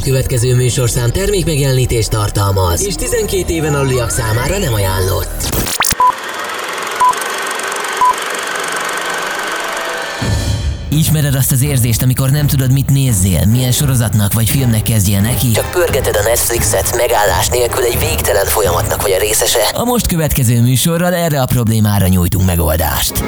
A következő műsorszám termékmegjelenítést tartalmaz, és 12 éven aluliak számára nem ajánlott. Ismered azt az érzést, amikor nem tudod, mit nézzél, milyen sorozatnak vagy filmnek kezdjél neki? Csak pörgeted a Netflixet, megállás nélkül egy végtelen folyamatnak vagy a részese? A most következő műsorral erre a problémára nyújtunk megoldást.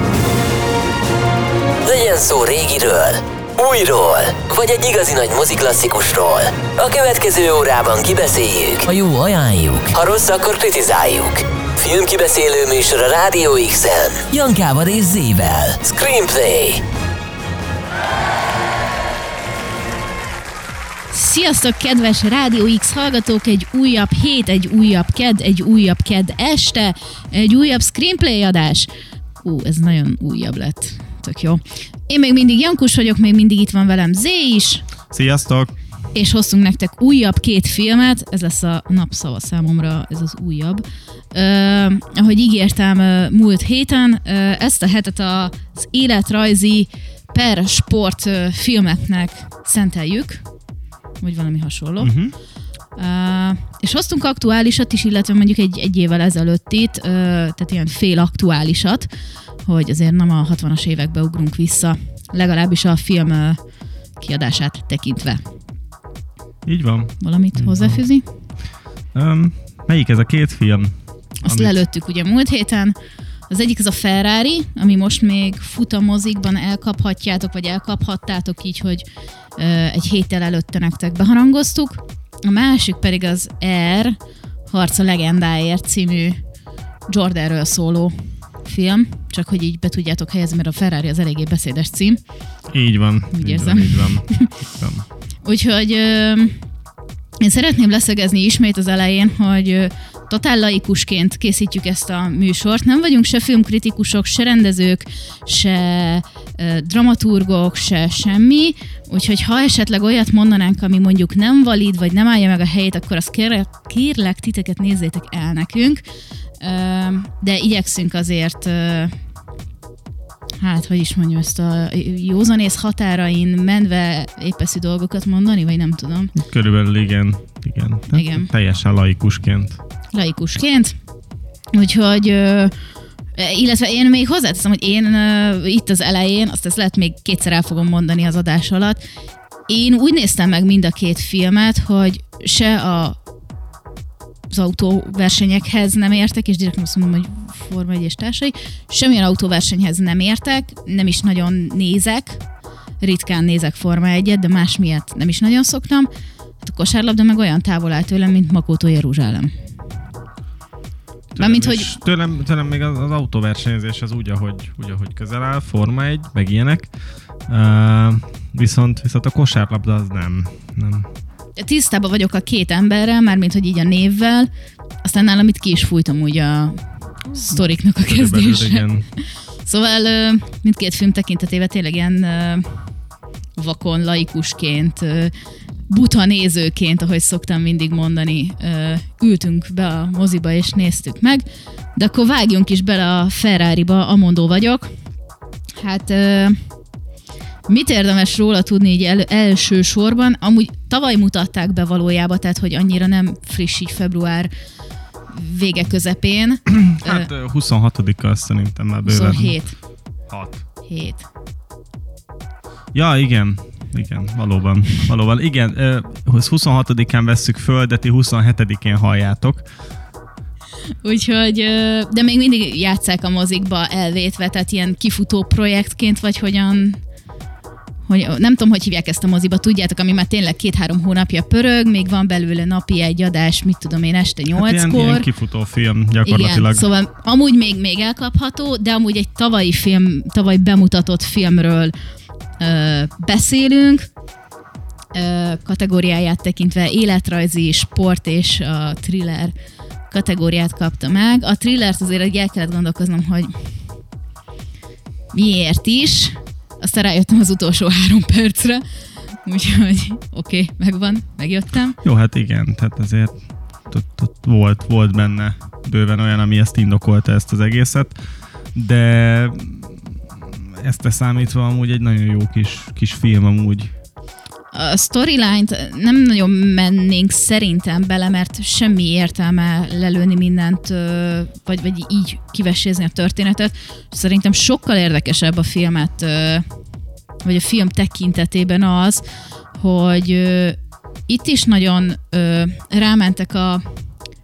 Legyen szó régiről, újról, vagy egy igazi nagy moziklasszikusról. A következő órában kibeszéljük. Ha jó, ajánljuk. Ha rossz, akkor kritizáljuk. Filmkibeszélő műsor a Rádió X-en. Jankával és Zével. Screenplay. Sziasztok, kedves Rádió X hallgatók! Egy újabb hét, egy újabb ked, egy újabb ked este, egy újabb screenplay adás. Ú, ez nagyon újabb lett. Tök jó. Én még mindig Jankus vagyok, még mindig itt van velem Zé is. Sziasztok! És hoztunk nektek újabb két filmet, ez lesz a napszava számomra, ez az újabb. Uh, ahogy ígértem uh, múlt héten, uh, ezt a hetet az életrajzi per sport uh, filmeknek szenteljük vagy valami hasonló. Uh-huh. Uh, és hoztunk aktuálisat is, illetve mondjuk egy, egy évvel ezelőttit, uh, tehát ilyen fél aktuálisat, hogy azért nem a 60-as évekbe ugrunk vissza, legalábbis a film uh, kiadását tekintve. Így van. Valamit Így hozzáfűzi? Um, melyik ez a két film? Azt amit... lelőttük ugye múlt héten. Az egyik az a Ferrari, ami most még fut a mozikban, elkaphatjátok, vagy elkaphattátok így, hogy egy héttel előtte nektek beharangoztuk. A másik pedig az R, Harc a legendáért című Jordanről szóló film, csak hogy így be tudjátok helyezni, mert a Ferrari az eléggé beszédes cím. Így van. Úgy így érzem. Van, így van. Úgyhogy ö, én szeretném leszögezni ismét az elején, hogy totál laikusként készítjük ezt a műsort. Nem vagyunk se filmkritikusok, se rendezők, se dramaturgok, se semmi. Úgyhogy ha esetleg olyat mondanánk, ami mondjuk nem valid, vagy nem állja meg a helyét, akkor azt kérlek, kérlek titeket nézzétek el nekünk. De igyekszünk azért hát, hogy is mondjam, ezt a józanész határain menve épeszű dolgokat mondani, vagy nem tudom. Körülbelül igen. Igen. igen. Teljesen laikusként laikusként. Úgyhogy illetve én még hozzáteszem, hogy én itt az elején, azt ezt lehet még kétszer el fogom mondani az adás alatt, én úgy néztem meg mind a két filmet, hogy se a az autóversenyekhez nem értek, és direkt azt mondom, hogy Forma 1 és társai, semmilyen autóversenyhez nem értek, nem is nagyon nézek, ritkán nézek Forma 1 de más miatt nem is nagyon szoktam. Hát a kosárlabda meg olyan távol áll tőlem, mint Makótó Jeruzsálem. Mármint, hogy... Tőlem, tőlem még az, az autóversenyzés az úgy, ahogy, úgy, ahogy közel áll, Forma 1, meg ilyenek. Uh, viszont, viszont a kosárlabda az nem. nem. Tisztában vagyok a két emberrel, mármint, hogy így a névvel, aztán nálam itt ki is fújtam úgy a sztoriknak a kezdése. Szóval mindkét film tekintetében tényleg ilyen vakon, laikusként buta nézőként, ahogy szoktam mindig mondani, ültünk be a moziba és néztük meg, de akkor vágjunk is bele a Ferrari-ba, amondó vagyok. Hát mit érdemes róla tudni így el, első sorban? Amúgy tavaly mutatták be valójában, tehát hogy annyira nem friss így február vége közepén. Hát 26-a szerintem már bőven. 27. 6. 7. Ja, igen igen, valóban. valóban. Igen, 26-án vesszük föl, de ti 27-én halljátok. Úgyhogy, de még mindig játszák a mozikba elvétve, tehát ilyen kifutó projektként, vagy hogyan hogy nem tudom, hogy hívják ezt a moziba, tudjátok, ami már tényleg két-három hónapja pörög, még van belőle napi egy adás, mit tudom én, este nyolckor. Hát ilyen, ilyen kifutó film gyakorlatilag. Igen, szóval amúgy még, még elkapható, de amúgy egy tavalyi film, tavaly bemutatott filmről beszélünk, kategóriáját tekintve életrajzi, sport és a thriller kategóriát kapta meg. A thrillert azért el kellett gondolkoznom, hogy miért is. Aztán rájöttem az utolsó három percre, úgyhogy oké, okay, megvan, megjöttem. Jó, hát igen, tehát azért ott, ott volt, volt benne bőven olyan, ami ezt indokolta ezt az egészet, de ezt számítva amúgy egy nagyon jó kis, kis film amúgy. a storyline-t nem nagyon mennénk szerintem bele, mert semmi értelme lelőni mindent, vagy, vagy így kivesézni a történetet. Szerintem sokkal érdekesebb a filmet, vagy a film tekintetében az, hogy itt is nagyon rámentek a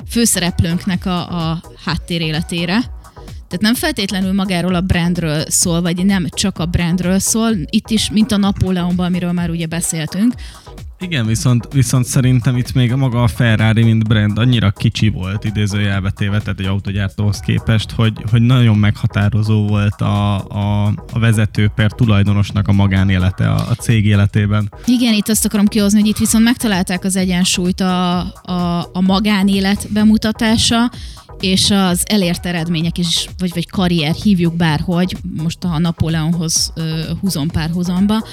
főszereplőnknek a, a háttéréletére, tehát nem feltétlenül magáról a brandről szól, vagy nem csak a brandről szól, itt is, mint a Napóleonban, amiről már ugye beszéltünk, igen, viszont, viszont szerintem itt még maga a Ferrari, mint brand annyira kicsi volt idézőjelbe téve, tehát egy autogyártóhoz képest, hogy, hogy nagyon meghatározó volt a, a, a vezető per tulajdonosnak a magánélete a, a cég életében. Igen, itt azt akarom kihozni, hogy itt viszont megtalálták az egyensúlyt a, a, a magánélet bemutatása, és az elért eredmények is, vagy, vagy karrier, hívjuk bárhogy, most a Napóleonhoz húzom párhuzamba,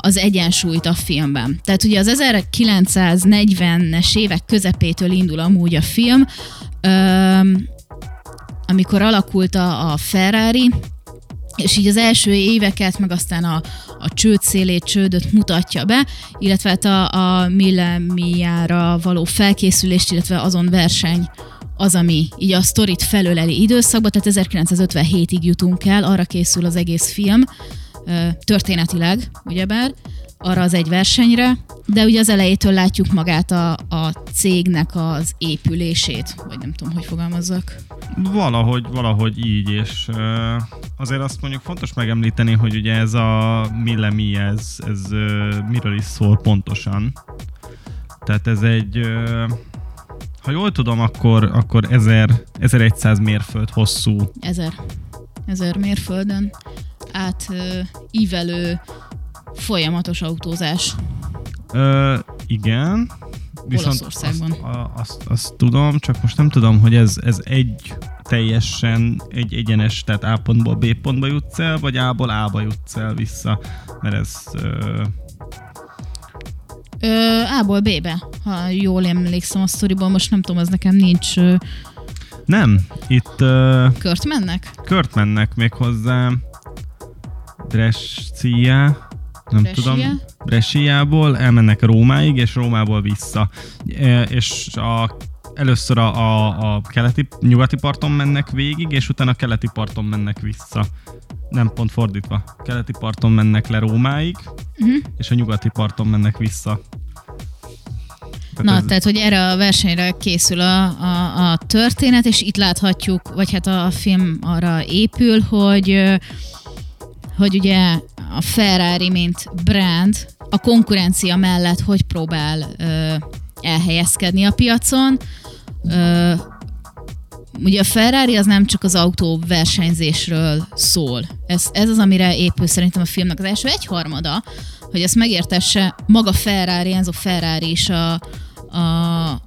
az egyensúlyt a filmben. Tehát ugye az 1940-es évek közepétől indul amúgy a film, amikor alakult a, a Ferrari, és így az első éveket, meg aztán a, a csőd szélét, csődöt mutatja be, illetve hát a, a millenniára való felkészülést, illetve azon verseny az, ami így a sztorit felöleli időszakba, tehát 1957-ig jutunk el, arra készül az egész film, történetileg, ugyebár, arra az egy versenyre, de ugye az elejétől látjuk magát a, a cégnek az épülését, vagy nem tudom, hogy fogalmazzak. Valahogy, valahogy így, és azért azt mondjuk fontos megemlíteni, hogy ugye ez a Millemi, ez, ez uh, miről is szól pontosan. Tehát ez egy, uh, ha jól tudom, akkor, akkor 1000, 1100 mérföld hosszú. 1000. 1000 mérföldön átívelő folyamatos autózás. Ö, igen. Viszont azt, azt, azt tudom, csak most nem tudom, hogy ez, ez egy teljesen egy egyenes, tehát A pontból B pontba jutsz el, vagy A-ból A-ba jutsz el vissza, mert ez... Ö... Ö, A-ból B-be, ha jól emlékszem a sztoriból, most nem tudom, az nekem nincs... Ö... Nem, itt... Ö... Kört mennek? Kört mennek még hozzá. Brescia, nem Brescia? tudom, Bresciából elmennek Rómáig, és Rómából vissza. E, és a, először a, a, a keleti, nyugati parton mennek végig, és utána a keleti parton mennek vissza. Nem pont fordítva. Keleti parton mennek le Rómáig, uh-huh. és a nyugati parton mennek vissza. Na, tehát, hogy erre a versenyre készül a, a, a történet, és itt láthatjuk, vagy hát a film arra épül, hogy hogy ugye a Ferrari, mint brand a konkurencia mellett hogy próbál ö, elhelyezkedni a piacon. Ö, ugye a Ferrari az nem csak az autó versenyzésről szól. Ez, ez az, amire épül szerintem a filmnek az első egyharmada, hogy ezt megértesse maga Ferrari, Enzo Ferrari is a, a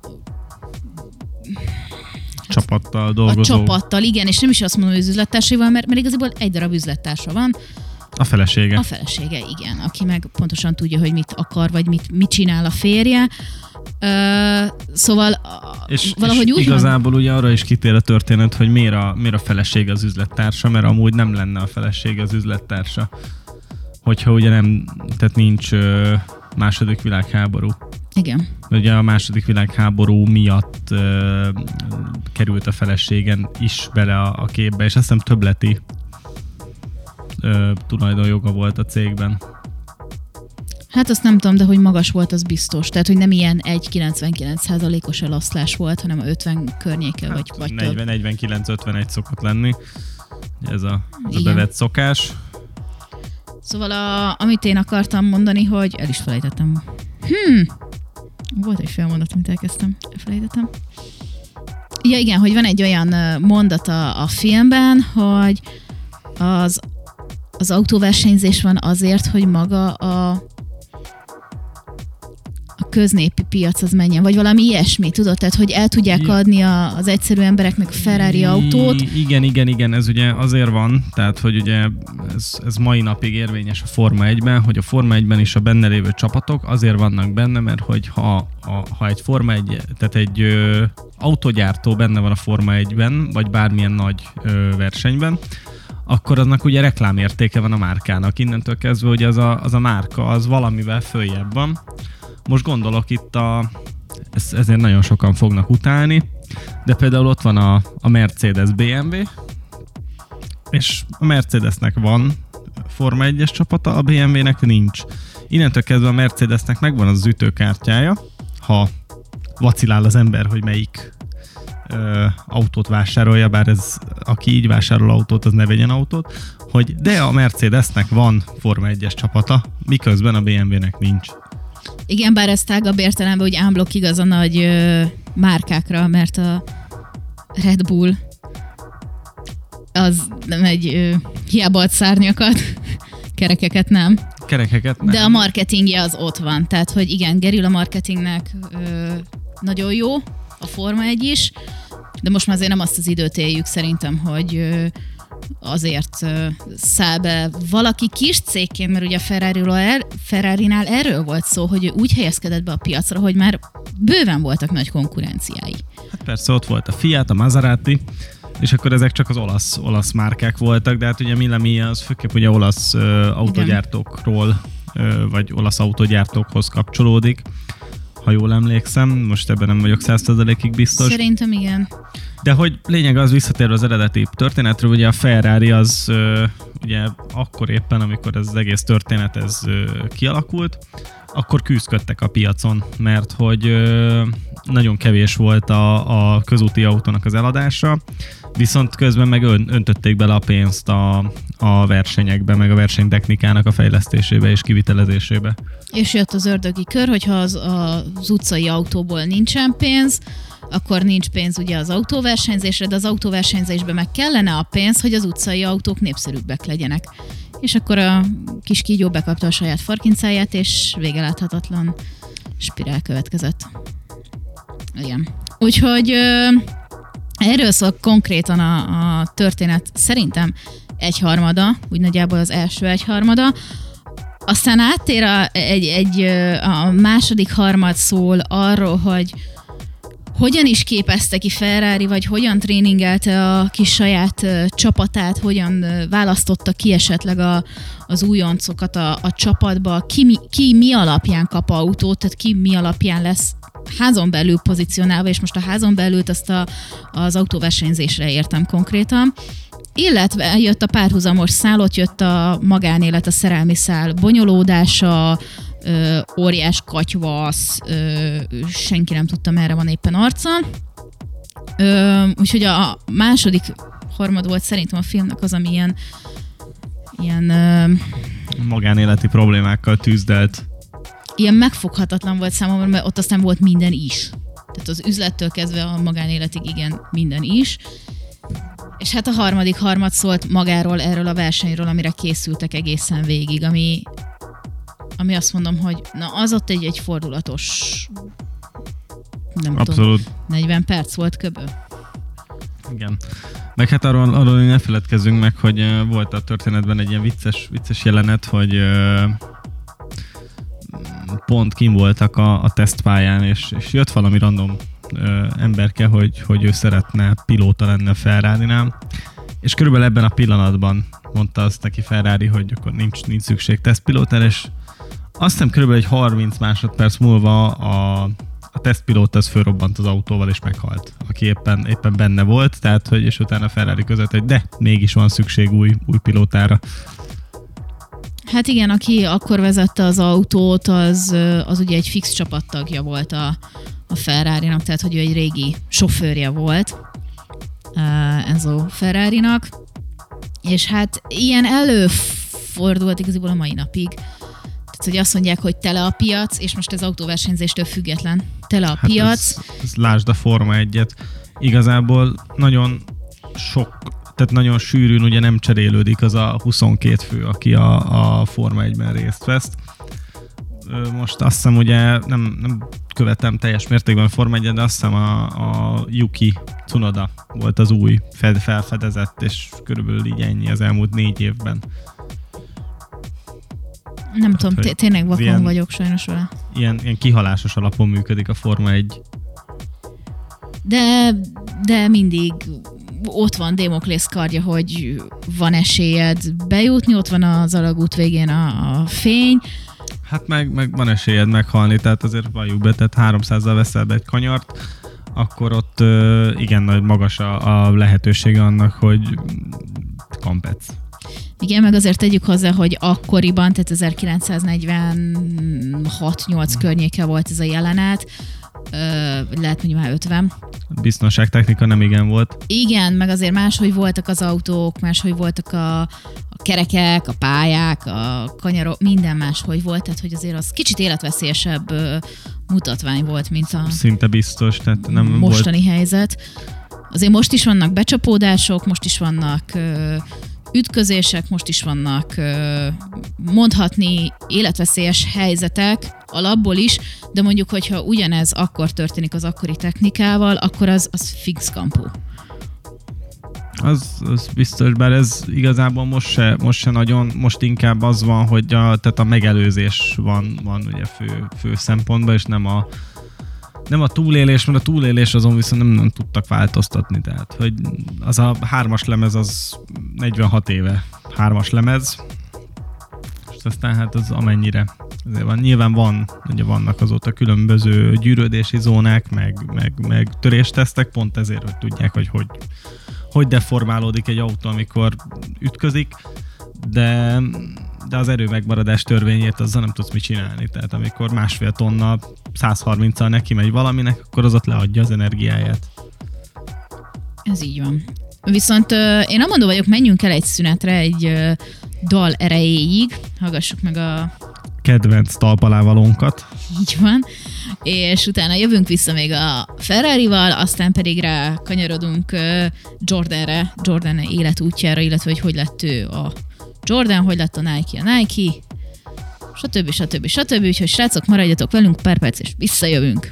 csapattal dolgozó. A csapattal, igen, és nem is azt mondom, hogy az üzlettársaival, mert, mert igazából egy darab üzlettársa van. A felesége. A felesége, igen, aki meg pontosan tudja, hogy mit akar, vagy mit, mit csinál a férje. Uh, szóval és, valahogy és úgy igazából van... ugye arra is kitér a történet, hogy miért a, miért a felesége az üzlettársa, mert amúgy nem lenne a felesége az üzlettársa. Hogyha ugye nem, tehát nincs uh, második világháború. Igen. Ugye a második világháború miatt uh, került a feleségen is bele a, a képbe, és azt hiszem többleti uh, tulajdonjoga volt a cégben. Hát azt nem tudom, de hogy magas volt, az biztos. Tehát, hogy nem ilyen 1,99%-os eloszlás volt, hanem a 50 környéke, hát, vagy, vagy 40-49-51 szokott lenni. Ez a, ez a bevett szokás. Szóval a, amit én akartam mondani, hogy el is felejtettem. Hmm, volt egy fél mondat, amit elkezdtem. Elfelejtettem. Ja igen, hogy van egy olyan mondata a filmben, hogy az, az autóversenyzés van azért, hogy maga a köznépi piac az menjen, vagy valami ilyesmi, tudod? Tehát, hogy el tudják adni a, az egyszerű embereknek a Ferrari autót. Igen, igen, igen, ez ugye azért van, tehát, hogy ugye ez, ez mai napig érvényes a Forma 1-ben, hogy a Forma 1-ben is a benne lévő csapatok azért vannak benne, mert hogy ha, a, ha egy Forma 1, tehát egy ö, autogyártó benne van a Forma 1-ben, vagy bármilyen nagy ö, versenyben, akkor aznak ugye reklámértéke van a márkának. Innentől kezdve, hogy az a, az a márka az valamivel följebb van. Most gondolok itt a, ez, ezért nagyon sokan fognak utálni, de például ott van a, a Mercedes BMW, és a Mercedesnek van Forma 1-es csapata, a BMW-nek nincs. Innentől kezdve a Mercedesnek megvan az ütőkártyája, ha vacilál az ember, hogy melyik ö, autót vásárolja, bár ez, aki így vásárol autót, az ne vegyen autót, hogy de a Mercedesnek van Forma 1-es csapata, miközben a BMW-nek nincs. Igen, bár ez tágabb értelemben, hogy ámblok igaz a nagy ö, márkákra, mert a Red Bull az nem egy ö, hiába ad szárnyakat, kerekeket nem. Kerekeket nem. De a marketingje az ott van. Tehát, hogy igen, Geril a marketingnek ö, nagyon jó, a Forma egy is, de most már azért nem azt az időt éljük szerintem, hogy ö, azért száll be valaki kis cégként, mert ugye a er, Ferrari-nál erről volt szó, hogy ő úgy helyezkedett be a piacra, hogy már bőven voltak nagy konkurenciái. Hát persze, ott volt a Fiat, a Maserati, és akkor ezek csak az olasz, olasz márkák voltak, de hát ugye Millemi az főképp ugye olasz ö, autogyártókról, ö, vagy olasz autogyártókhoz kapcsolódik, ha jól emlékszem, most ebben nem vagyok százszerzalékig biztos. Szerintem igen. De hogy lényeg az visszatérve az eredeti történetről, ugye a Ferrari az ugye akkor éppen, amikor ez az egész történet ez kialakult, akkor küzdködtek a piacon, mert hogy nagyon kevés volt a, a közúti autónak az eladása, viszont közben meg ön, öntötték bele a pénzt a, a versenyekbe, meg a versenytechnikának a fejlesztésébe és kivitelezésébe. És jött az ördögi kör, hogyha az, az utcai autóból nincsen pénz, akkor nincs pénz ugye az autóversenyzésre, de az autóversenyzésbe meg kellene a pénz, hogy az utcai autók népszerűbbek legyenek. És akkor a kis kígyó bekapta a saját farkincáját, és vége láthatatlan spirál következett. Igen. Úgyhogy erről szól konkrétan a, a történet szerintem egyharmada, úgy nagyjából az első egyharmada. Aztán áttér a, egy, egy, a második harmad szól arról, hogy hogyan is képezte ki Ferrari, vagy hogyan tréningelte a kis saját csapatát, hogyan választotta ki esetleg a, az újoncokat a, a csapatba, ki mi, ki mi alapján kap autót, tehát ki mi alapján lesz házon belül pozícionálva, és most a házon belül azt a, az autóversenyzésre értem konkrétan. Illetve jött a párhuzamos szál, ott jött a magánélet, a szerelmi szál bonyolódása, ö, óriás katyvasz, ö, senki nem tudta, merre van éppen arca. Ö, úgyhogy a második harmad volt szerintem a filmnek az, ami ilyen, ilyen ö, magánéleti problémákkal tűzdelt. Ilyen megfoghatatlan volt számomra, mert ott aztán volt minden is. Tehát az üzlettől kezdve a magánéletig igen, minden is. És hát a harmadik harmad szólt magáról, erről a versenyről, amire készültek egészen végig, ami ami azt mondom, hogy na az ott egy, egy fordulatos nem Abszolút. tudom, 40 perc volt köbö. Igen. Meg hát arról, arról ne feledkezzünk meg, hogy uh, volt a történetben egy ilyen vicces, vicces jelenet, hogy uh, pont kim voltak a, a tesztpályán, és, és jött valami random uh, emberke, hogy, hogy ő szeretne pilóta lenne a ferrari és körülbelül ebben a pillanatban mondta azt neki Ferrari, hogy akkor nincs, nincs szükség tesztpilótára, és azt hiszem körülbelül egy 30 másodperc múlva a, a tesztpilóta az fölrobbant az autóval és meghalt, aki éppen, éppen benne volt, tehát hogy és utána Ferrari között, hogy de mégis van szükség új, új pilótára. Hát igen, aki akkor vezette az autót, az, az ugye egy fix csapattagja volt a, a Ferrari-nak, tehát hogy ő egy régi sofőrje volt Enzo Ferrari-nak, és hát ilyen előfordult igazából a mai napig, tehát, hogy azt mondják, hogy tele a piac, és most ez autóversenyzéstől független. Tele a hát piac. Ez, ez lásd a Forma egyet. Igazából nagyon sok, tehát nagyon sűrűn ugye nem cserélődik az a 22 fő, aki a, a Forma 1-ben részt vesz. Most azt hiszem ugye nem, nem követem teljes mértékben a Forma 1 de azt hiszem a, a Yuki Tsunoda volt az új felfedezett, és körülbelül így ennyi az elmúlt négy évben. Nem tudom, tényleg vakon ilyen, vagyok sajnos vele. Ilyen, ilyen kihalásos alapon működik a Forma 1. De, de mindig ott van Démoklész kardja, hogy van esélyed bejutni, ott van az alagút végén a, a fény, Hát meg, meg van esélyed meghalni, tehát azért valljuk be, tehát 300-zal veszel be egy kanyart, akkor ott igen nagy magas a, a lehetősége annak, hogy kampec. Igen, meg azért tegyük hozzá, hogy akkoriban, tehát 1946-8 környéke volt ez a jelenet, Ö, lehet mondjuk már 50. Biztonságtechnika nem igen volt. Igen, meg azért máshogy voltak az autók, máshogy voltak a, a kerekek, a pályák, a kanyarok, minden máshogy volt, tehát hogy azért az kicsit életveszélyesebb ö, mutatvány volt, mint a Szinte biztos, tehát nem mostani volt. helyzet. Azért most is vannak becsapódások, most is vannak ö, ütközések, most is vannak mondhatni életveszélyes helyzetek alapból is, de mondjuk, hogyha ugyanez akkor történik az akkori technikával, akkor az, az fix kampó. Az, az biztos, bár ez igazából most se, most se nagyon, most inkább az van, hogy a, tehát a megelőzés van, van ugye fő, fő szempontban, és nem a, nem a túlélés, mert a túlélés azon viszont nem, nem tudtak változtatni, tehát hogy az a hármas lemez az 46 éve hármas lemez, és aztán hát az amennyire. Azért van, nyilván van, ugye vannak azóta különböző gyűrődési zónák, meg, meg, meg töréstesztek, pont ezért, hogy tudják, hogy hogy, hogy deformálódik egy autó, amikor ütközik, de de az erő megmaradás törvényét azzal nem tudsz mit csinálni. Tehát amikor másfél tonna 130-al neki megy valaminek, akkor az ott leadja az energiáját. Ez így van. Viszont én nem mondom vagyok, menjünk el egy szünetre egy dal erejéig, hallgassuk meg a kedvenc talpalávalónkat. Így van. És utána jövünk vissza még a Ferrari-val, aztán pedig rá kanyarodunk Jordanre, Jordan életútjára, illetve hogy hogy lett ő a Jordan, hogy lett a Nike a Nike, stb. stb. stb. Úgyhogy srácok, maradjatok velünk pár perc, és visszajövünk.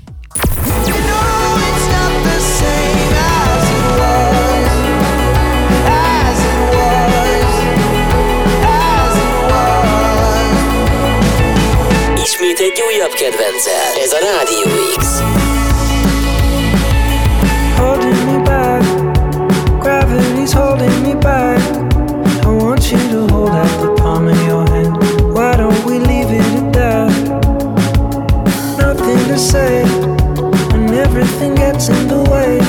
Ismét egy újabb kedvenccel. Ez a Rádió X. say, and everything gets in the way.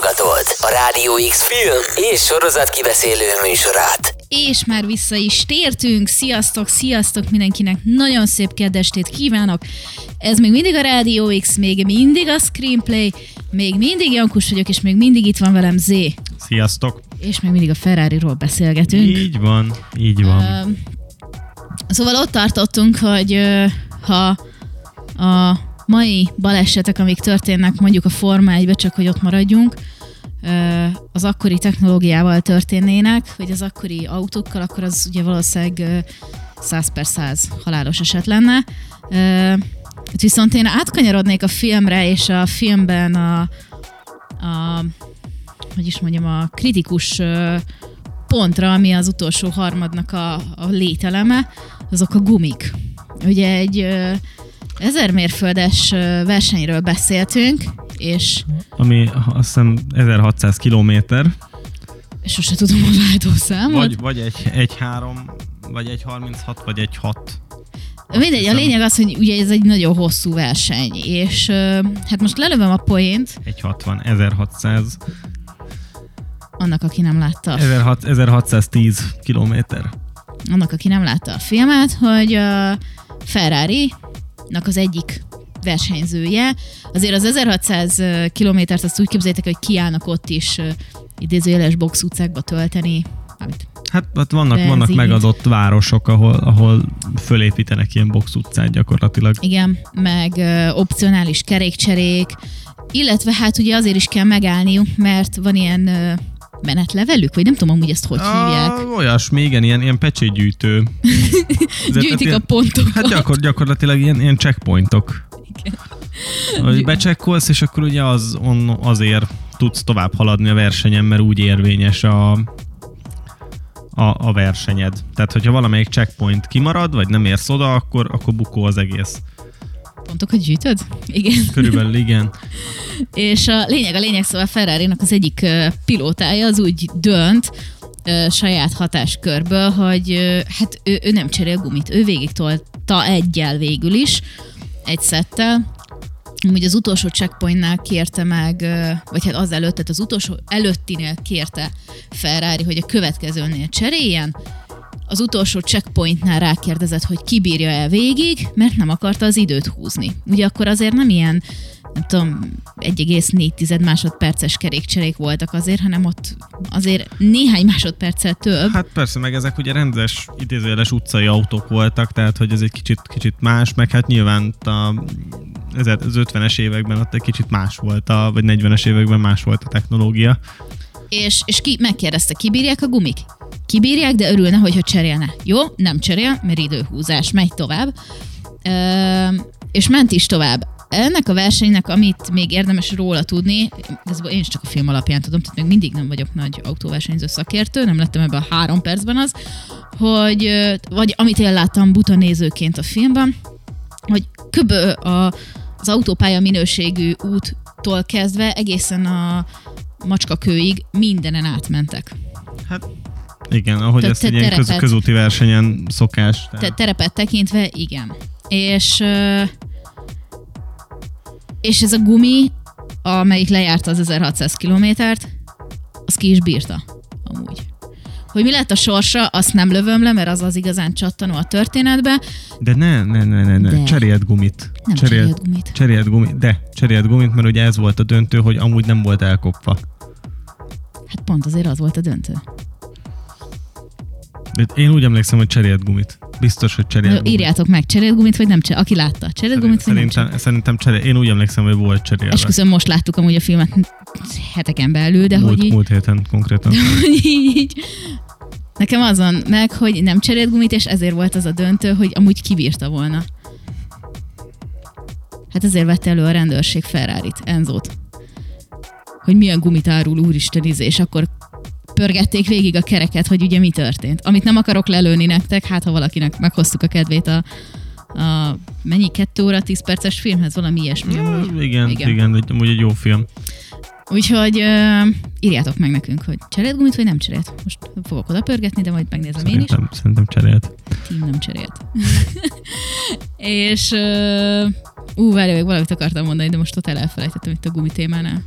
Hallgatod, a Rádió X film és sorozat kibeszélő műsorát. És már vissza is tértünk. Sziasztok, sziasztok mindenkinek. Nagyon szép kedvestét kívánok. Ez még mindig a Rádió X, még mindig a Screenplay, még mindig Jankus vagyok, és még mindig itt van velem Z. Sziasztok. És még mindig a Ferrari-ról beszélgetünk. Így van, így van. Uh, szóval ott tartottunk, hogy uh, ha a mai balesetek, amik történnek mondjuk a Forma 1 csak hogy ott maradjunk, az akkori technológiával történnének, vagy az akkori autókkal, akkor az ugye valószínűleg 100 per 100 halálos eset lenne. Viszont én átkanyarodnék a filmre, és a filmben a, a hogy is mondjam, a kritikus pontra, ami az utolsó harmadnak a, a lételeme, azok a gumik. Ugye egy Ezer mérföldes versenyről beszéltünk, és... Ami azt hiszem 1600 kilométer. Sose tudom a váltószámot. Vagy, vagy egy, egy három, vagy egy 36, vagy egy 6. Mindegy, a lényeg az, hogy ugye ez egy nagyon hosszú verseny, és hát most lelövöm a poént. Egy 60, 1600. Annak, aki nem látta. 1610 kilométer. Annak, aki nem látta a filmet, hogy a Ferrari az egyik versenyzője. Azért az 1600 kilométert azt úgy képzeljétek, hogy kiállnak ott is idézőjeles box utcákba tölteni. Amit hát, hát vannak, vannak megadott városok, ahol, ahol fölépítenek ilyen box utcát gyakorlatilag. Igen, meg ö, opcionális kerékcserék, illetve hát ugye azért is kell megállniuk, mert van ilyen ö, menetlevelük, vagy nem tudom amúgy ezt hogy a, hívják. Olyasmi, igen, ilyen, ilyen pecsétgyűjtő. Gyűjtik a pontokat. Hát gyakor, gyakorlatilag ilyen, ilyen checkpointok. Igen. Hogy becsekkolsz, és akkor ugye az, on, azért tudsz tovább haladni a versenyen, mert úgy érvényes a, a, a versenyed. Tehát, hogyha valamelyik checkpoint kimarad, vagy nem érsz oda, akkor, akkor bukó az egész pontokat gyűjtöd? Igen. Körülbelül igen. és a lényeg, a lényeg szóval ferrari az egyik pilótája az úgy dönt, saját hatáskörből, hogy hát ő, ő nem cserél gumit, ő végig tolta egyel végül is, egy szettel, Úgy az utolsó checkpointnál kérte meg, vagy hát az előtt, tehát az utolsó előttinél kérte Ferrari, hogy a következőnél cseréljen, az utolsó checkpointnál rákérdezett, hogy kibírja el végig, mert nem akarta az időt húzni. Ugye akkor azért nem ilyen nem tudom, 1,4 másodperces kerékcserék voltak azért, hanem ott azért néhány másodperccel több. Hát persze, meg ezek ugye rendes, idézőjeles utcai autók voltak, tehát hogy ez egy kicsit, kicsit más, meg hát nyilván a, az 50-es években ott egy kicsit más volt, a, vagy 40-es években más volt a technológia. És, és ki megkérdezte, kibírják a gumik? Kibírják, de örülne, hogyha cserélne. Jó, nem cserél, mert időhúzás, megy tovább. Ö, és ment is tovább. Ennek a versenynek, amit még érdemes róla tudni, ez én is csak a film alapján tudom, tehát még mindig nem vagyok nagy autóversenyző szakértő, nem lettem ebben a három percben az, hogy, vagy amit én láttam buta nézőként a filmben, hogy köbö a, az autópálya minőségű úttól kezdve egészen a macskakőig mindenen átmentek. Hát igen, ahogy te, ezt te, ilyen köz, közúti versenyen szokás. Te, terepet tekintve, igen. És, és ez a gumi, amelyik lejárta az 1600 kilométert, az ki is bírta, amúgy. Hogy mi lett a sorsa, azt nem lövöm le, mert az az igazán csattanó a történetbe. De ne, ne, ne, ne, ne. Cserélt gumit. Nem cserélt, cserélt gumit. Cserélt gumit, de cserélt gumit, mert ugye ez volt a döntő, hogy amúgy nem volt elkopva. Hát pont azért az volt a döntő. De én úgy emlékszem, hogy cserélt gumit. Biztos, hogy cserélt gumit. Írjátok meg, cserélt gumit, vagy nem cserélt? Aki látta, cserélt gumit, vagy szerintem, nem Szerintem cserélt. Én úgy emlékszem, hogy volt cserélve. Esküszöm, most láttuk amúgy a filmet heteken belül, de múlt, hogy így... Múlt héten konkrétan. hogy így, Nekem azon meg, hogy nem cserélt gumit, és ezért volt az a döntő, hogy amúgy kibírta volna. Hát ezért vette elő a rendőrség Ferrari-t, Enzót. Hogy milyen gumit árul, úristen, izé, és akkor pörgették végig a kereket, hogy ugye mi történt. Amit nem akarok lelőni nektek, hát ha valakinek meghoztuk a kedvét a, a mennyi, kettő óra, tíz perces filmhez, valami ilyesmi. Ja, igen, igen, igen, egy, amúgy egy jó film. Úgyhogy uh, írjátok meg nekünk, hogy cserélt gumit, vagy nem cserélt. Most fogok oda pörgetni, de majd megnézem szerintem, én is. Szerintem cserélt. Team nem cserélt. és uh, ú, várj, még valamit akartam mondani, de most ott elfelejtettem itt a gumi témánál.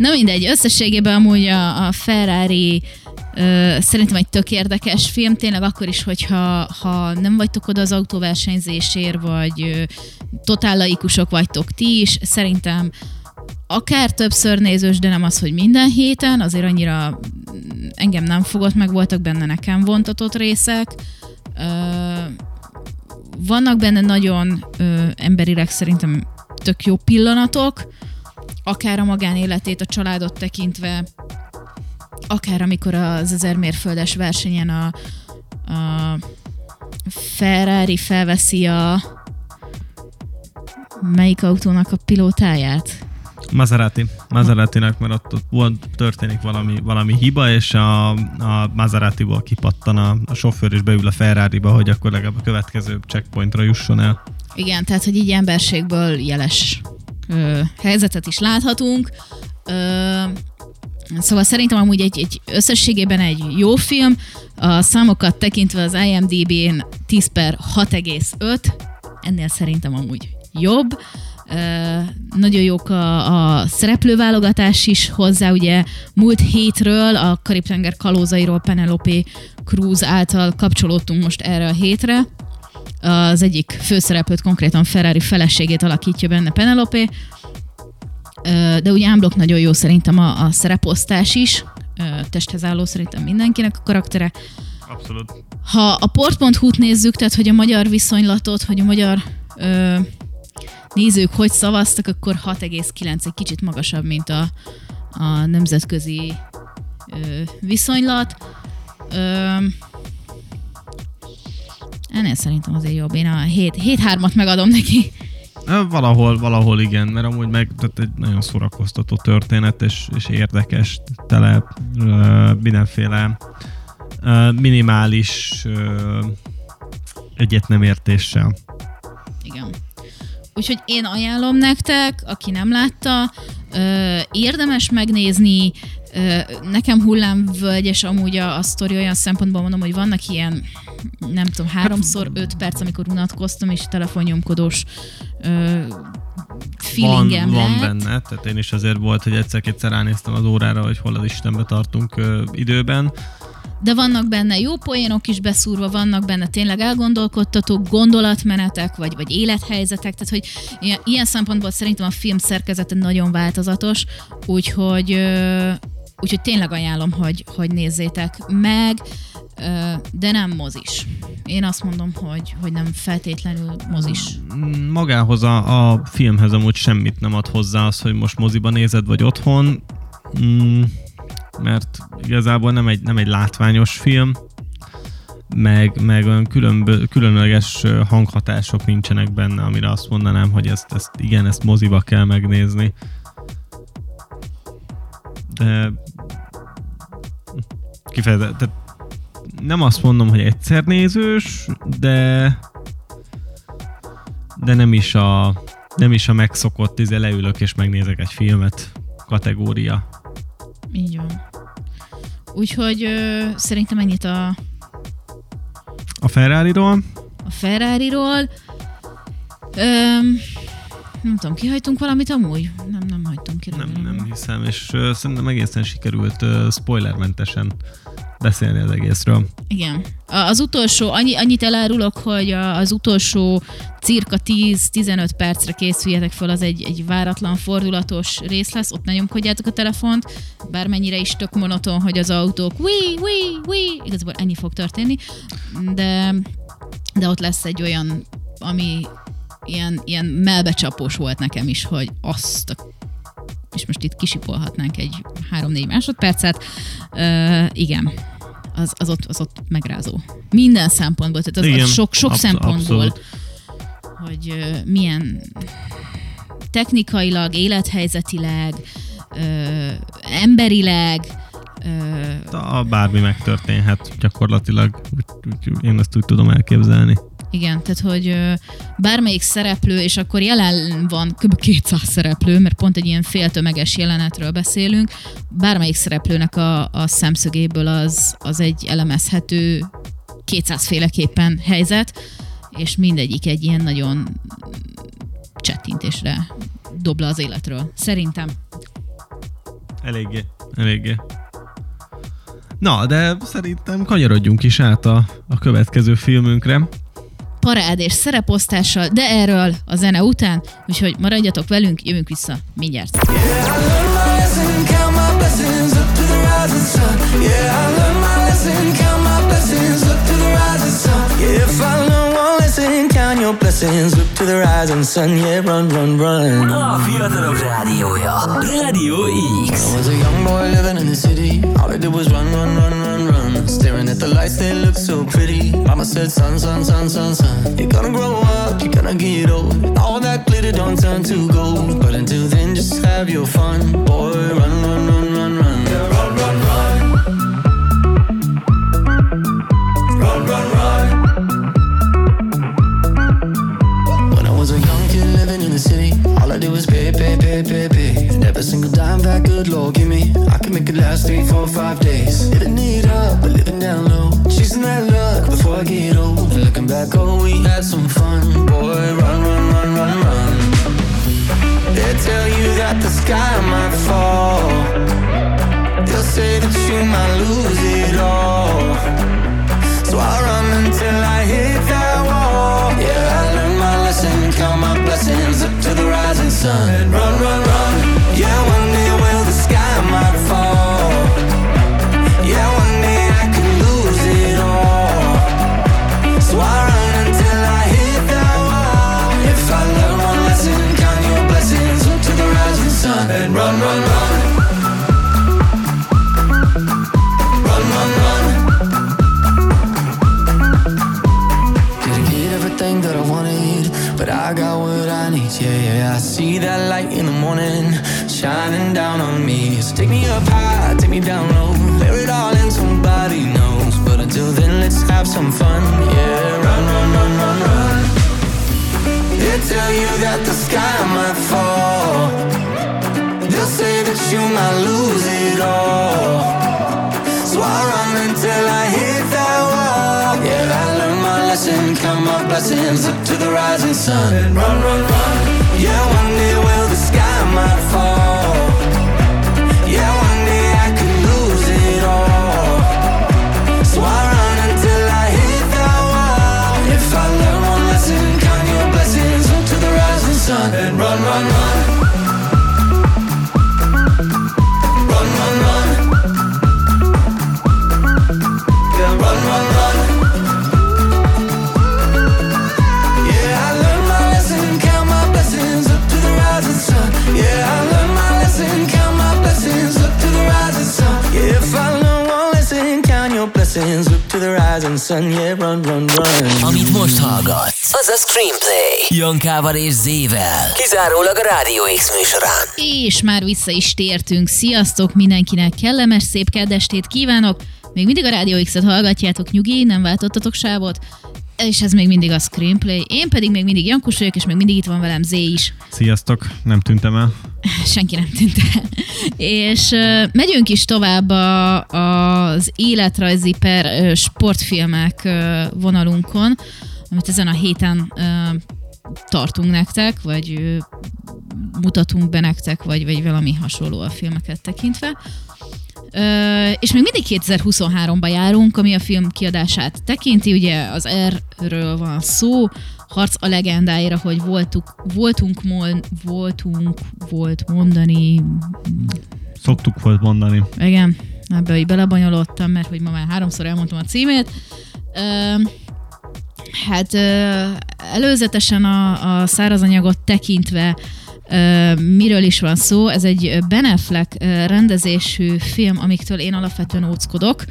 Na mindegy, összességében amúgy a, a Ferrari ö, szerintem egy tök érdekes film, tényleg akkor is, hogyha ha nem vagytok oda az autóversenyzésért, vagy ö, totál laikusok vagytok ti is, szerintem akár többször nézős, de nem az, hogy minden héten, azért annyira engem nem fogott meg, voltak benne nekem vontatott részek. Ö, vannak benne nagyon ö, emberileg szerintem tök jó pillanatok, akár a magánéletét, a családot tekintve, akár amikor az ezer mérföldes versenyen a, a Ferrari felveszi a melyik autónak a pilótáját? Maserati. Maseratinek, mert ott, ott volt, történik valami, valami hiba, és a, a Maseratiból kipattan a, a sofőr, és beül a Ferrari-ba, hogy akkor legalább a következő checkpointra jusson el. Igen, tehát, hogy így emberségből jeles ö, helyzetet is láthatunk. Ö, Szóval szerintem amúgy egy, egy összességében egy jó film. A számokat tekintve az IMDb-n 10 per 6,5, ennél szerintem amúgy jobb. Uh, nagyon jók a, a szereplőválogatás is hozzá, ugye múlt hétről a Karib-tenger kalózairól Penelope Cruz által kapcsolódtunk most erre a hétre. Az egyik főszereplőt konkrétan Ferrari feleségét alakítja benne Penelope, de ugye Ámblok nagyon jó szerintem a, a szereposztás is, testhez álló szerintem mindenkinek a karaktere. Abszolút. Ha a port.hu-t nézzük, tehát hogy a magyar viszonylatot, hogy a magyar ö, nézők hogy szavaztak, akkor 6,9 egy kicsit magasabb, mint a, a nemzetközi ö, viszonylat. Ö, ennél szerintem azért jobb. Én a 7-3-at megadom neki. Valahol, valahol igen, mert amúgy meg tehát egy nagyon szórakoztató történet, és, és érdekes, tele uh, mindenféle minimális uh, egyet nem értéssel. Igen. Úgyhogy én ajánlom nektek, aki nem látta, érdemes megnézni, Nekem hullámvölgyes amúgy a, a sztori olyan szempontból mondom, hogy vannak ilyen, nem tudom, háromszor öt perc, amikor unatkoztam, és telefonnyomkodós feelingem van, van benne, tehát én is azért volt, hogy egyszer-kétszer ránéztem az órára, hogy hol az Istenbe tartunk ö, időben. De vannak benne jó poénok is beszúrva, vannak benne tényleg elgondolkodtató gondolatmenetek, vagy, vagy élethelyzetek, tehát hogy ilyen, ilyen szempontból szerintem a film szerkezete nagyon változatos, úgyhogy Úgyhogy tényleg ajánlom, hogy, hogy nézzétek meg, de nem mozis. Én azt mondom, hogy, hogy nem feltétlenül mozis. Magához a, a filmhez amúgy semmit nem ad hozzá az, hogy most moziba nézed, vagy otthon, mm, mert igazából nem egy, nem egy látványos film, meg, meg olyan különbö, különleges hanghatások nincsenek benne, amire azt mondanám, hogy ezt, ezt igen, ezt moziba kell megnézni. De kifejezett, tehát nem azt mondom, hogy egyszer nézős, de de nem is a nem is a megszokott, izé leülök és megnézek egy filmet kategória. Így van. Úgyhogy ö, szerintem ennyit a a Ferrari-ról. A Ferrari-ról. Öm, nem tudom, kihajtunk valamit amúgy? Nem, nem nem hiszem, és uh, szerintem egészen sikerült uh, spoilermentesen beszélni az egészről. Igen. Az utolsó, annyi, annyit elárulok, hogy az utolsó cirka 10-15 percre készüljetek fel, az egy, egy váratlan fordulatos rész lesz, ott ne nyomkodjátok a telefont, bármennyire is tök monoton, hogy az autók wi, wi, wi, igazából ennyi fog történni, de, de ott lesz egy olyan, ami ilyen, ilyen melbecsapós volt nekem is, hogy azt a és most itt kisipolhatnánk egy 3-4 másodpercet. Uh, igen, az, az, ott, az ott megrázó. Minden szempontból, tehát az, igen, az sok, sok absz- szempontból, abszolút. hogy uh, milyen technikailag, élethelyzetileg, uh, emberileg, uh, a bármi megtörténhet gyakorlatilag, úgy, úgy, én ezt úgy tudom elképzelni. Igen, tehát hogy bármelyik szereplő, és akkor jelen van kb. 200 szereplő, mert pont egy ilyen féltömeges jelenetről beszélünk, bármelyik szereplőnek a, a szemszögéből az, az egy elemezhető 200 féleképpen helyzet, és mindegyik egy ilyen nagyon csettintésre dobla az életről. Szerintem. Eléggé, eléggé. Na, de szerintem kanyarodjunk is át a, a következő filmünkre. Parád és szereposztással, de erről a zene után, úgyhogy maradjatok velünk, jövünk vissza mindjárt. your rising sun, yeah, run, run, run. Ah, a fiatalok rádiója, Rádió X. I was a young boy living in the city, all I did was run, run, run, run, run. Staring at the lights, they look so pretty. Mama said, son, son, son, son, son, you're gonna grow up, you're gonna get old. All that glitter don't turn to gold, but until then, just have your fun, boy, run, run, run, run, run. All I did was pay, pay, pay, pay, pay. And every single dime that good Lord give me, I can make it last three, four, five days. Living it up, but living down low. Chasing that luck before I get old. And looking back, oh, we had some fun. Boy, run, run, run, run, run. They tell you that the sky might fall. They'll say that you might lose it all. So I run until I hit blessings up to the rising sun. Run, run, run. Yeah, one day will Yeah, yeah. I see that light in the morning shining down on me. So take me up high, take me down low, bear it all in somebody knows. But until then, let's have some fun. Yeah, run, run, run, run, run. They tell you that the sky might fall. They'll say that you might lose it all. So I run until I hit that wall. Yeah, I learned my lesson, count my blessings up to the rising sun. And run, run, run. Sun. Yeah, run, run, run. Amit most hallgatsz, az a Screenplay. Jankával és Zével. Kizárólag a Rádió X műsorán. És már vissza is tértünk. Sziasztok mindenkinek, kellemes, szép kedestét kívánok. Még mindig a Rádió X-et hallgatjátok, nyugi, nem váltottatok sávot. És ez még mindig a Screenplay. Én pedig még mindig Jankus vagyok, és még mindig itt van velem Zé is. Sziasztok, nem tűntem el. Senki nem tűnt el. És megyünk is tovább a, az életrajzi per sportfilmek vonalunkon, amit ezen a héten tartunk nektek, vagy mutatunk be nektek, vagy, vagy valami hasonló a filmeket tekintve. Ö, és még mindig 2023-ba járunk, ami a film kiadását tekinti, ugye az R-ről van szó, harc a legendáira, hogy voltuk, voltunk, mol, voltunk, volt mondani. Szoktuk volt mondani. Igen, ebbe így belebonyolódtam, mert hogy ma már háromszor elmondtam a címét. Ö, hát ö, előzetesen a, a szárazanyagot tekintve miről is van szó. Ez egy Ben Affleck rendezésű film, amiktől én alapvetően óckodok.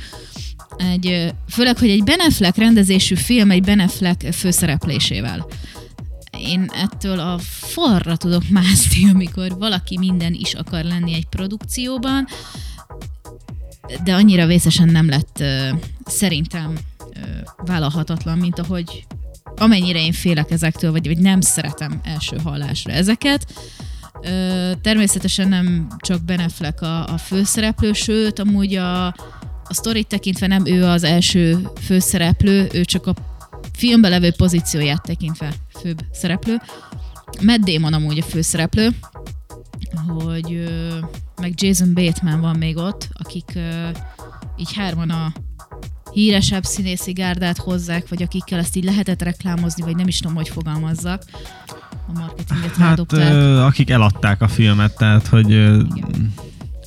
Egy, főleg, hogy egy Ben Affleck rendezésű film egy Ben Affleck főszereplésével. Én ettől a falra tudok mászni, amikor valaki minden is akar lenni egy produkcióban, de annyira vészesen nem lett szerintem vállalhatatlan, mint ahogy amennyire én félek ezektől, vagy, vagy nem szeretem első hallásra ezeket. Ö, természetesen nem csak Ben Affleck a, a főszereplő, sőt, amúgy a, a sztorit tekintve nem ő az első főszereplő, ő csak a filmbe levő pozícióját tekintve főbb szereplő. Matt Damon amúgy a főszereplő, hogy ö, meg Jason Bateman van még ott, akik uh, így hárman a híresebb színészi gárdát hozzák, vagy akikkel ezt így lehetett reklámozni, vagy nem is tudom, hogy fogalmazzak. A marketinget Hát, ö, akik eladták a filmet, tehát, hogy ö,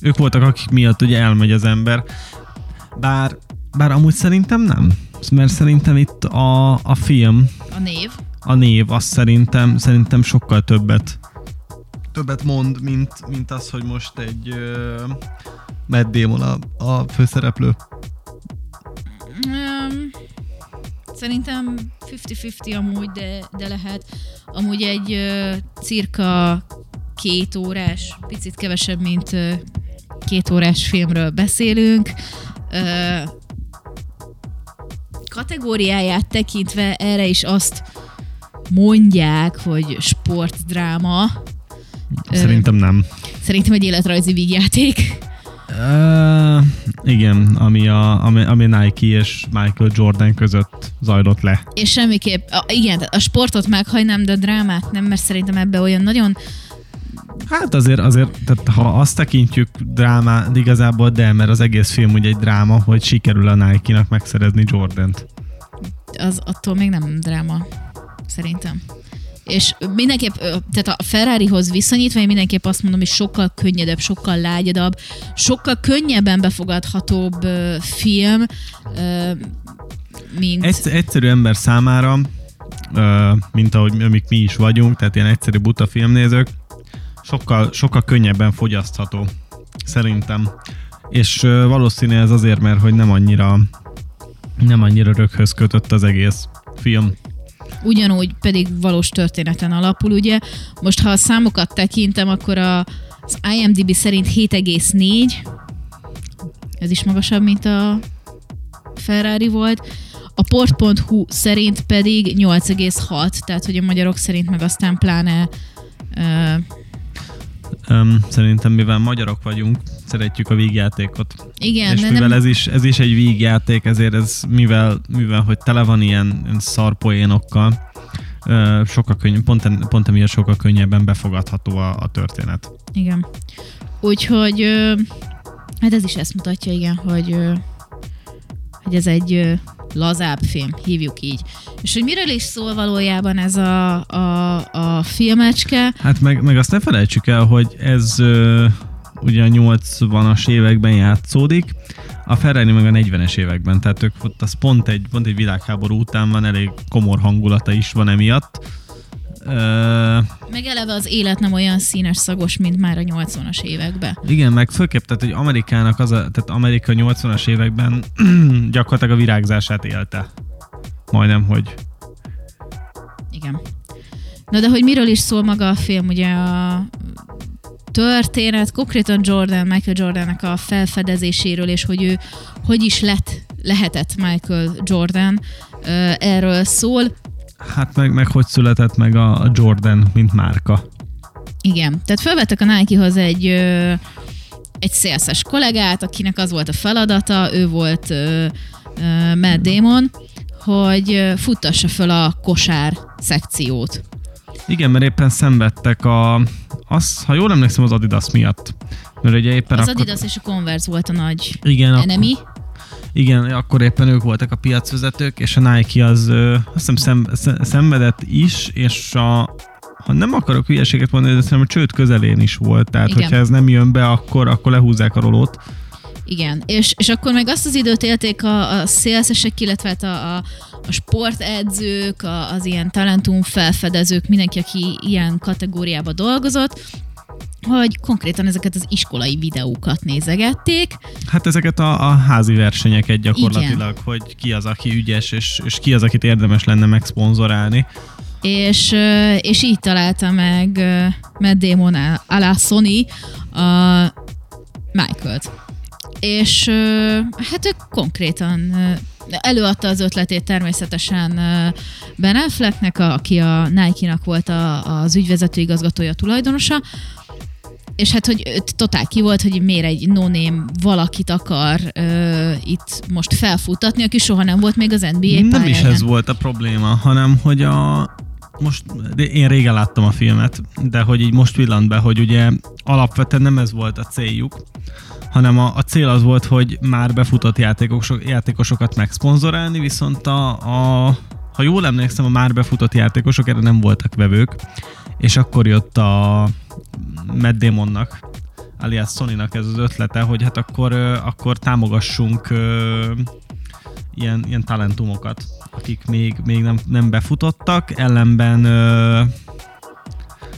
ők voltak, akik miatt ugye elmegy az ember. Bár, bár amúgy szerintem nem. Mert szerintem itt a, a film... A név. A név, azt szerintem, szerintem sokkal többet többet mond, mint, mint az, hogy most egy uh, Matt Damon a, a főszereplő. Szerintem 50-50 amúgy, de, de lehet. Amúgy egy uh, cirka két órás, picit kevesebb, mint uh, két órás filmről beszélünk. Uh, kategóriáját tekintve erre is azt mondják, hogy sportdráma. Szerintem nem. Szerintem egy életrajzi vígjáték. Uh, igen, ami a, ami, ami Nike és Michael Jordan között zajlott le. És semmiképp, a, igen, a sportot meghajnám, de a drámát nem, mert szerintem ebbe olyan nagyon Hát azért, azért tehát ha azt tekintjük drámá, igazából de, mert az egész film ugye egy dráma, hogy sikerül a Nike-nak megszerezni Jordant. Az attól még nem dráma, szerintem. És mindenképp, tehát a Ferrarihoz viszonyítva, én mindenképp azt mondom, hogy sokkal könnyedebb, sokkal lágyadabb, sokkal könnyebben befogadhatóbb film, mint... Egy, egyszerű ember számára, mint ahogy amik mi is vagyunk, tehát ilyen egyszerű buta filmnézők, sokkal, sokkal könnyebben fogyasztható, szerintem. És valószínű ez azért, mert hogy nem annyira nem annyira röghöz kötött az egész film. Ugyanúgy pedig valós történeten alapul, ugye. Most ha a számokat tekintem, akkor a, az IMDb szerint 7,4, ez is magasabb, mint a Ferrari volt. A port.hu szerint pedig 8,6, tehát hogy a magyarok szerint meg aztán pláne uh, Um, szerintem, mivel magyarok vagyunk, szeretjük a vígjátékot. Igen, És mivel nem... ez, is, ez is egy vígjáték, ezért ez, mivel, mivel hogy tele van ilyen, ilyen szarpoénokkal, uh, sokkal könny, pont, pont emiatt sokkal könnyebben befogadható a, a történet. Igen. Úgyhogy uh, hát ez is ezt mutatja, igen, hogy, uh, hogy ez egy lazább film, hívjuk így. És hogy miről is szól valójában ez a, a, a filmecske? Hát meg, meg azt ne felejtsük el, hogy ez ö, ugye a 80-as években játszódik, a Ferrari meg a 40-es években, tehát ők ott az pont egy, pont egy világháború után van, elég komor hangulata is van emiatt. Uh, meg eleve az élet nem olyan színes szagos, mint már a 80-as években. Igen, meg főképp, tehát hogy Amerikának az a, tehát Amerika 80-as években gyakorlatilag a virágzását élte. Majdnem, hogy. Igen. Na de hogy miről is szól maga a film, ugye a történet, konkrétan Jordan, Michael Jordannek a felfedezéséről, és hogy ő hogy is lett, lehetett Michael Jordan, erről szól. Hát meg, meg hogy született meg a Jordan, mint márka. Igen, tehát felvettek a Nike-hoz egy, egy szélszes kollégát, akinek az volt a feladata, ő volt uh, Matt Damon, hogy futtassa föl a kosár szekciót. Igen, mert éppen szenvedtek a, az, ha jól emlékszem, az Adidas miatt. Mert ugye éppen az akkor... Adidas és a Converse volt a nagy Igen, enemy. Akkor igen, akkor éppen ők voltak a piacvezetők, és a Nike az azt hiszem szem, szenvedett is, és a, ha nem akarok hülyeséget mondani, de szerintem a csőd közelén is volt, tehát Igen. hogyha ez nem jön be, akkor, akkor lehúzzák a rolót. Igen, és, és akkor meg azt az időt élték a, a szélszesek, illetve hát a, a, a sportedzők, a, az ilyen talentum felfedezők, mindenki, aki ilyen kategóriába dolgozott, hogy konkrétan ezeket az iskolai videókat nézegették. Hát ezeket a, a házi versenyeket gyakorlatilag, Igen. hogy ki az, aki ügyes, és, és ki az, akit érdemes lenne megszponzorálni. És, és így találta meg Matt Damon alá Sony a Michael-t. És hát ő konkrétan előadta az ötletét természetesen Ben Afflecknek, aki a Nike-nak volt a, az ügyvezető igazgatója, tulajdonosa, és hát, hogy totál ki volt, hogy miért egy no valakit akar ö, itt most felfutatni, aki soha nem volt még az NBA Nem pályáján. is ez volt a probléma, hanem hogy a most én régen láttam a filmet, de hogy így most villant be, hogy ugye alapvetően nem ez volt a céljuk, hanem a, a cél az volt, hogy már befutott játékosok, játékosokat megszponzorálni, viszont a, a, ha jól emlékszem, a már befutott játékosok erre nem voltak vevők, és akkor jött a Matt Damonnak, alias Sony-nak ez az ötlete, hogy hát akkor, akkor támogassunk ilyen, ilyen talentumokat, akik még, még nem, nem befutottak, ellenben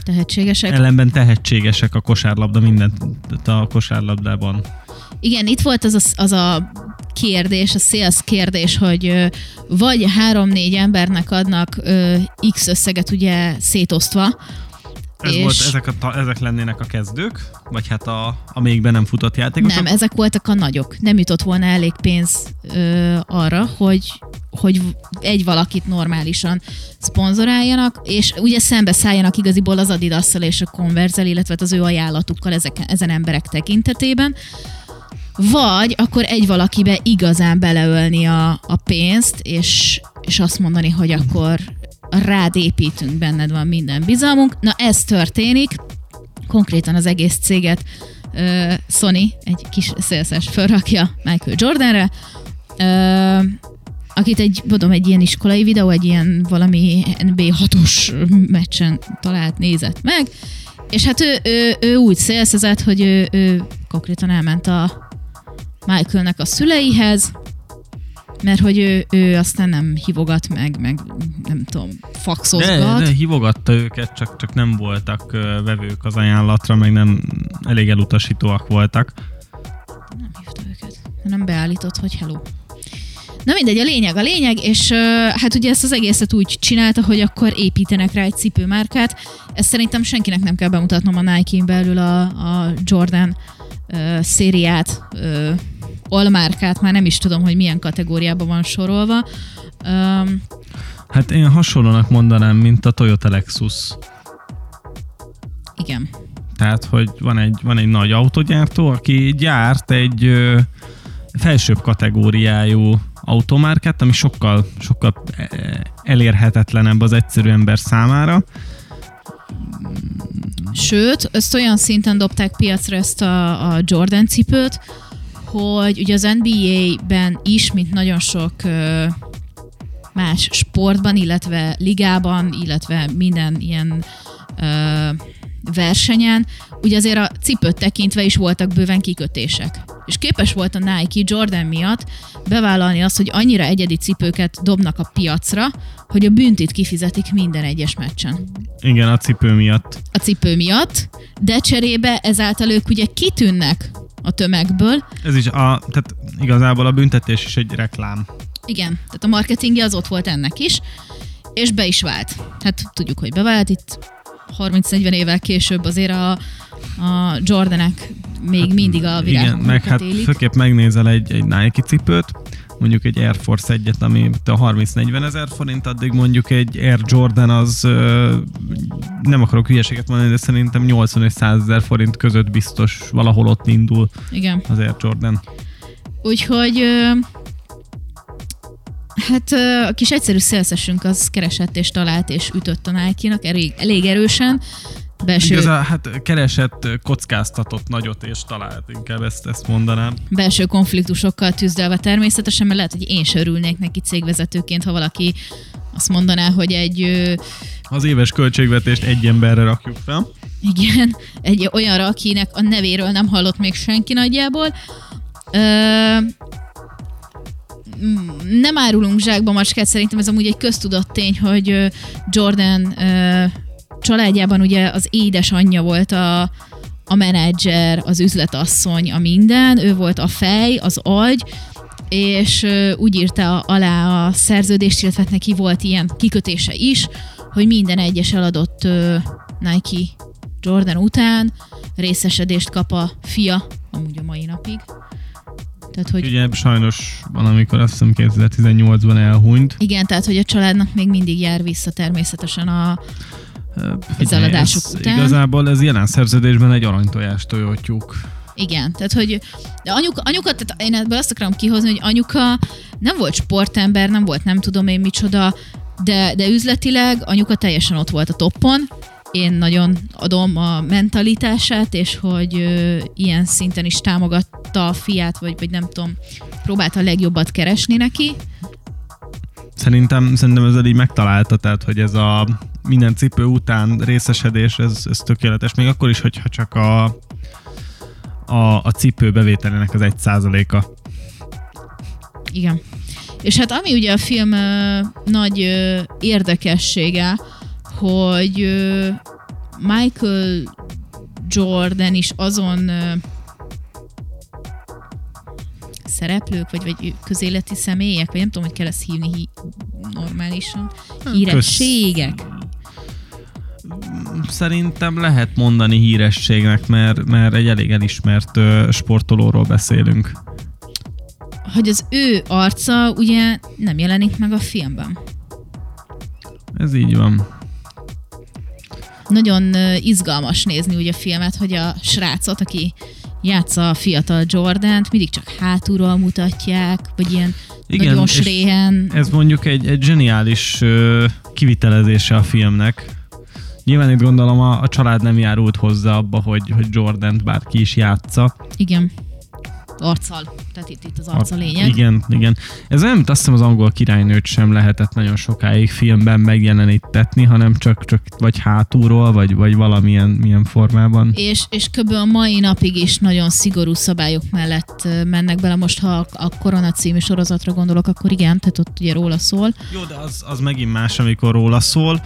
tehetségesek. Ellenben tehetségesek a kosárlabda, mindent a kosárlabdában. Igen, itt volt az a, az a kérdés, a sales kérdés, hogy vagy három-négy embernek adnak X összeget ugye szétosztva, ez és... volt, ezek, a, ezek lennének a kezdők, vagy hát a, a még be nem futott játékosok? Nem, ezek voltak a nagyok. Nem jutott volna elég pénz ö, arra, hogy, hogy egy valakit normálisan szponzoráljanak, és ugye szembe szálljanak igaziból az adidas és a converse illetve az ő ajánlatukkal ezek, ezen emberek tekintetében. Vagy akkor egy valakibe igazán beleölni a, a pénzt, és, és azt mondani, hogy akkor rád építünk, benned van minden bizalmunk. Na ez történik, konkrétan az egész céget uh, Sony, egy kis szélszes felrakja Michael Jordanre, uh, akit egy, mondom, egy ilyen iskolai videó, egy ilyen valami NBA 6-os meccsen talált, nézett meg, és hát ő, ő, ő úgy szélszezett, hogy ő, ő konkrétan elment a Michaelnek a szüleihez, mert hogy ő, ő aztán nem hívogat meg, meg nem tudom, faxozgat. De, de hívogatta őket, csak, csak nem voltak vevők az ajánlatra, meg nem elég elutasítóak voltak. Nem hívta őket, nem beállított, hogy hello. Na mindegy, a lényeg a lényeg, és uh, hát ugye ezt az egészet úgy csinálta, hogy akkor építenek rá egy cipőmárkát. Ezt szerintem senkinek nem kell bemutatnom a Nike-n belül a, a Jordan uh, szériát, uh, almárkát, már nem is tudom, hogy milyen kategóriában van sorolva. Um, hát én hasonlónak mondanám, mint a Toyota Lexus. Igen. Tehát, hogy van egy, van egy nagy autogyártó, aki gyárt egy ö, felsőbb kategóriájú automárkát, ami sokkal, sokkal elérhetetlenebb az egyszerű ember számára. Sőt, ezt olyan szinten dobták piacra ezt a, a Jordan cipőt, hogy ugye az NBA-ben is, mint nagyon sok más sportban, illetve ligában, illetve minden ilyen versenyen, ugye azért a cipőt tekintve is voltak bőven kikötések. És képes volt a Nike Jordan miatt bevállalni azt, hogy annyira egyedi cipőket dobnak a piacra, hogy a büntit kifizetik minden egyes meccsen. Igen, a cipő miatt. A cipő miatt, de cserébe ezáltal ők ugye kitűnnek a tömegből. Ez is a, tehát igazából a büntetés is egy reklám. Igen, tehát a marketingje az ott volt ennek is, és be is vált. Hát tudjuk, hogy bevált, itt 30-40 évvel később azért a, a Jordanek még hát, mindig a virág. Igen, meg hát élik. főképp megnézel egy, egy Nike cipőt, mondjuk egy Air Force egyet, ami a 30-40 ezer forint, addig mondjuk egy Air Jordan az nem akarok hülyeséget mondani, de szerintem 80 és 100 ezer forint között biztos valahol ott indul Igen. az Air Jordan. Úgyhogy Hát a kis egyszerű szélszesünk az keresett és talált és ütött a Nike-nak elég, elég erősen, Belső... Igazán, hát keresett, kockáztatott nagyot és talált, inkább ezt, ezt mondanám. Belső konfliktusokkal tűzdelve természetesen, mert lehet, hogy én se örülnék neki cégvezetőként, ha valaki azt mondaná, hogy egy... Az éves költségvetést egy emberre rakjuk fel. Igen, egy olyanra, akinek a nevéről nem hallott még senki nagyjából. Ö, nem árulunk zsákba macskát, szerintem ez amúgy egy köztudott tény, hogy Jordan családjában ugye az édesanyja volt a, a menedzser, az üzletasszony, a minden, ő volt a fej, az agy, és úgy írta alá a szerződést, illetve hát neki volt ilyen kikötése is, hogy minden egyes eladott Nike Jordan után részesedést kap a fia, amúgy a mai napig. Tehát, hogy... Ugye sajnos valamikor azt hiszem 2018-ban elhunyt. Igen, tehát hogy a családnak még mindig jár vissza természetesen a, az eladások után. Igazából ez jelen szerződésben egy aranytojás tojótyúk. Igen, tehát hogy de anyuka, anyuka, tehát én ebből azt akarom kihozni, hogy anyuka nem volt sportember, nem volt nem tudom én micsoda, de, de üzletileg anyuka teljesen ott volt a toppon, én nagyon adom a mentalitását, és hogy ö, ilyen szinten is támogatta a fiát, vagy, vagy nem tudom, próbálta a legjobbat keresni neki. Szerintem, szerintem ezzel így megtalálta, tehát hogy ez a minden cipő után részesedés, ez, ez tökéletes, még akkor is, hogyha csak a, a, a cipő bevételének az egy százaléka. Igen. És hát ami ugye a film ö, nagy ö, érdekessége, hogy ö, Michael Jordan is azon ö, szereplők, vagy, vagy közéleti személyek, vagy nem tudom, hogy kell ezt hívni hí- normálisan, hírességek. Kösz szerintem lehet mondani hírességnek, mert, mert egy elég elismert ö, sportolóról beszélünk. Hogy az ő arca ugye nem jelenik meg a filmben. Ez így van. Nagyon izgalmas nézni ugye a filmet, hogy a srácot, aki játsza a fiatal Jordant, mindig csak hátulról mutatják, vagy ilyen Igen, nagyon sréhen. Ez mondjuk egy, egy zseniális uh, kivitelezése a filmnek, Nyilván itt gondolom a, a család nem járult hozzá abba, hogy, hogy Jordan bárki is játsza. Igen. Arccal. Tehát itt, itt az arca a, lényeg. Igen, igen. Ez nem, azt hiszem az angol királynőt sem lehetett nagyon sokáig filmben megjelenítetni, hanem csak, csak vagy hátulról, vagy, vagy valamilyen milyen formában. És, és kb. a mai napig is nagyon szigorú szabályok mellett mennek bele. Most, ha a Korona című sorozatra gondolok, akkor igen, tehát ott ugye róla szól. Jó, de az, az megint más, amikor róla szól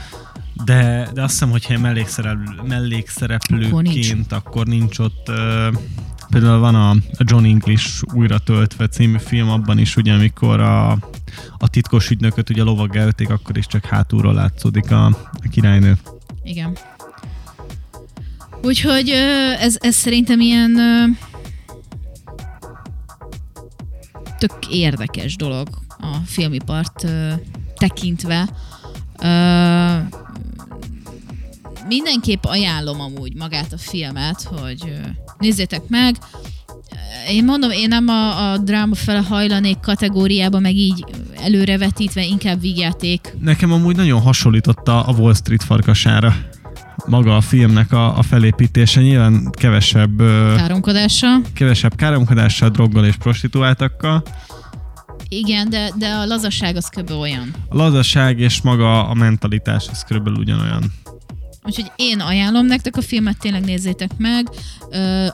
de, de azt hiszem, hogyha mellékszereplő, mellékszereplőként, akkor nincs. akkor nincs ott uh, például van a John English újra töltve című film, abban is ugye, amikor a, a titkos ügynököt ugye lovaggá öték, akkor is csak hátulról látszódik a, a királynő. Igen. Úgyhogy ez, ez szerintem ilyen tök érdekes dolog a filmipart tekintve mindenképp ajánlom amúgy magát a filmet, hogy nézzétek meg. Én mondom, én nem a, a dráma fele hajlanék kategóriába, meg így előrevetítve, inkább vígjáték. Nekem amúgy nagyon hasonlította a Wall Street farkasára maga a filmnek a, a felépítése nyilván kevesebb káromkodással. Kevesebb káromkodással, droggal és prostituáltakkal. Igen, de, de a lazaság az kb. olyan. A lazaság és maga a mentalitás az kb. ugyanolyan. Úgyhogy én ajánlom nektek a filmet, tényleg nézzétek meg,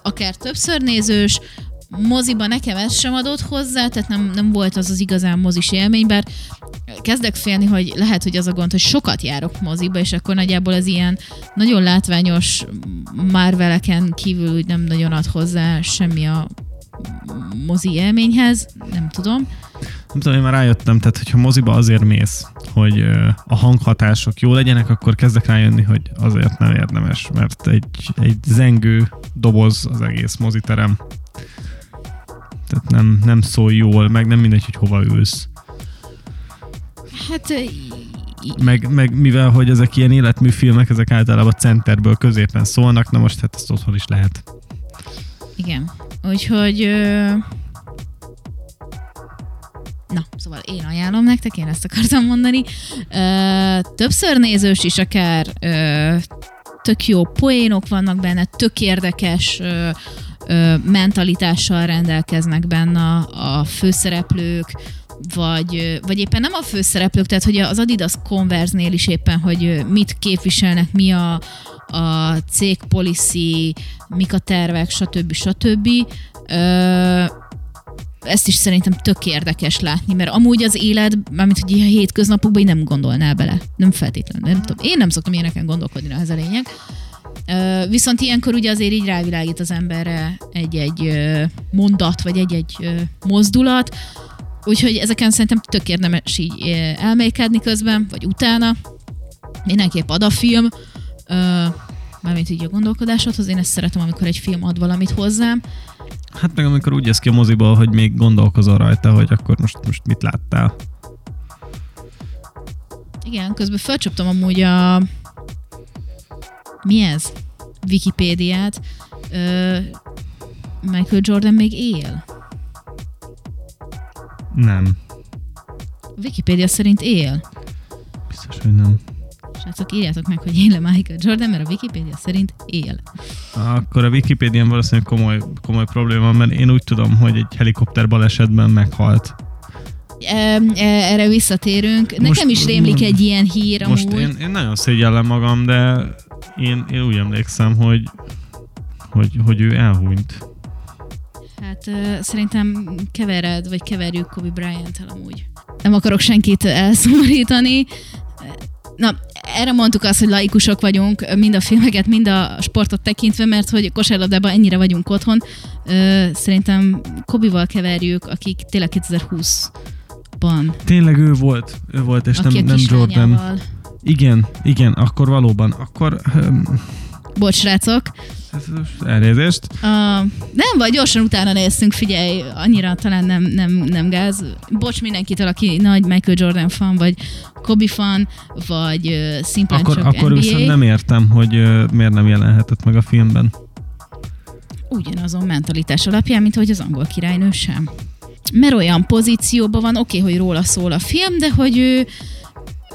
akár többször nézős, moziba nekem ez sem adott hozzá, tehát nem, nem volt az az igazán mozis élmény, bár kezdek félni, hogy lehet, hogy az a gond, hogy sokat járok moziba, és akkor nagyjából az ilyen nagyon látványos Marveleken kívül úgy nem nagyon ad hozzá semmi a mozi élményhez, nem tudom nem tudom, én már rájöttem, tehát hogyha moziba azért mész, hogy a hanghatások jó legyenek, akkor kezdek rájönni, hogy azért nem érdemes, mert egy, egy zengő doboz az egész moziterem. Tehát nem, nem szól jól, meg nem mindegy, hogy hova ülsz. Hát meg, meg mivel, hogy ezek ilyen életműfilmek, ezek általában centerből középen szólnak, na most hát ezt otthon is lehet. Igen. Úgyhogy Na, szóval én ajánlom nektek, én ezt akartam mondani. Ö, többször nézős is akár, ö, tök jó poénok vannak benne, tök érdekes ö, ö, mentalitással rendelkeznek benne a, a főszereplők, vagy, vagy éppen nem a főszereplők, tehát hogy az Adidas Converse-nél is éppen, hogy mit képviselnek, mi a, a cég policy, mik a tervek, stb. stb. Ö, ezt is szerintem tök érdekes látni, mert amúgy az élet, mármint hogy a hétköznapokban így nem gondolnál bele. Nem feltétlenül, nem tudom. Én nem szoktam ilyeneken gondolkodni, ez a lényeg. Viszont ilyenkor ugye azért így rávilágít az emberre egy-egy mondat, vagy egy-egy mozdulat, úgyhogy ezeken szerintem tök érdemes így elmélkedni közben, vagy utána. Mindenképp ad a film, mármint így a gondolkodásodhoz, én ezt szeretem, amikor egy film ad valamit hozzám, Hát meg amikor úgy jössz ki a moziból, hogy még gondolkozol rajta, hogy akkor most, most mit láttál. Igen, közben felcsaptam amúgy a... Mi ez? Wikipédiát. Ö... Michael Jordan még él? Nem. Wikipédia szerint él. Biztos, hogy nem. Srácok, írjátok meg, hogy él Michael Jordan, mert a Wikipédia szerint él. Akkor a Wikipédián valószínűleg komoly, komoly probléma, mert én úgy tudom, hogy egy helikopter balesetben meghalt. E, erre visszatérünk. Most, Nekem is rémlik egy ilyen hír Most amúgy. én, én nagyon szégyellem magam, de én, én úgy emlékszem, hogy, hogy, hogy ő elhunyt. Hát uh, szerintem kevered, vagy keverjük Kobe Bryant-tel amúgy. Nem akarok senkit elszomorítani. Na, erre mondtuk azt, hogy laikusok vagyunk, mind a filmeket, mind a sportot tekintve, mert hogy kosárlabdában ennyire vagyunk otthon. Szerintem Kobival keverjük, akik tényleg 2020-ban. Tényleg ő volt, ő volt, és nem, nem Jordan. Igen, igen, akkor valóban. Akkor... Um... Bocs, srácok. Elnézést. Uh, nem, vagy gyorsan utána néztünk, figyelj, annyira talán nem, nem, nem gáz. Bocs mindenkitől, aki nagy Michael Jordan fan, vagy Kobe fan, vagy uh, szimplán akkor, csak Akkor NBA. viszont nem értem, hogy uh, miért nem jelenhetett meg a filmben. Ugyanazon mentalitás alapján, mint hogy az angol királynő sem. Mert olyan pozícióban van, oké, okay, hogy róla szól a film, de hogy ő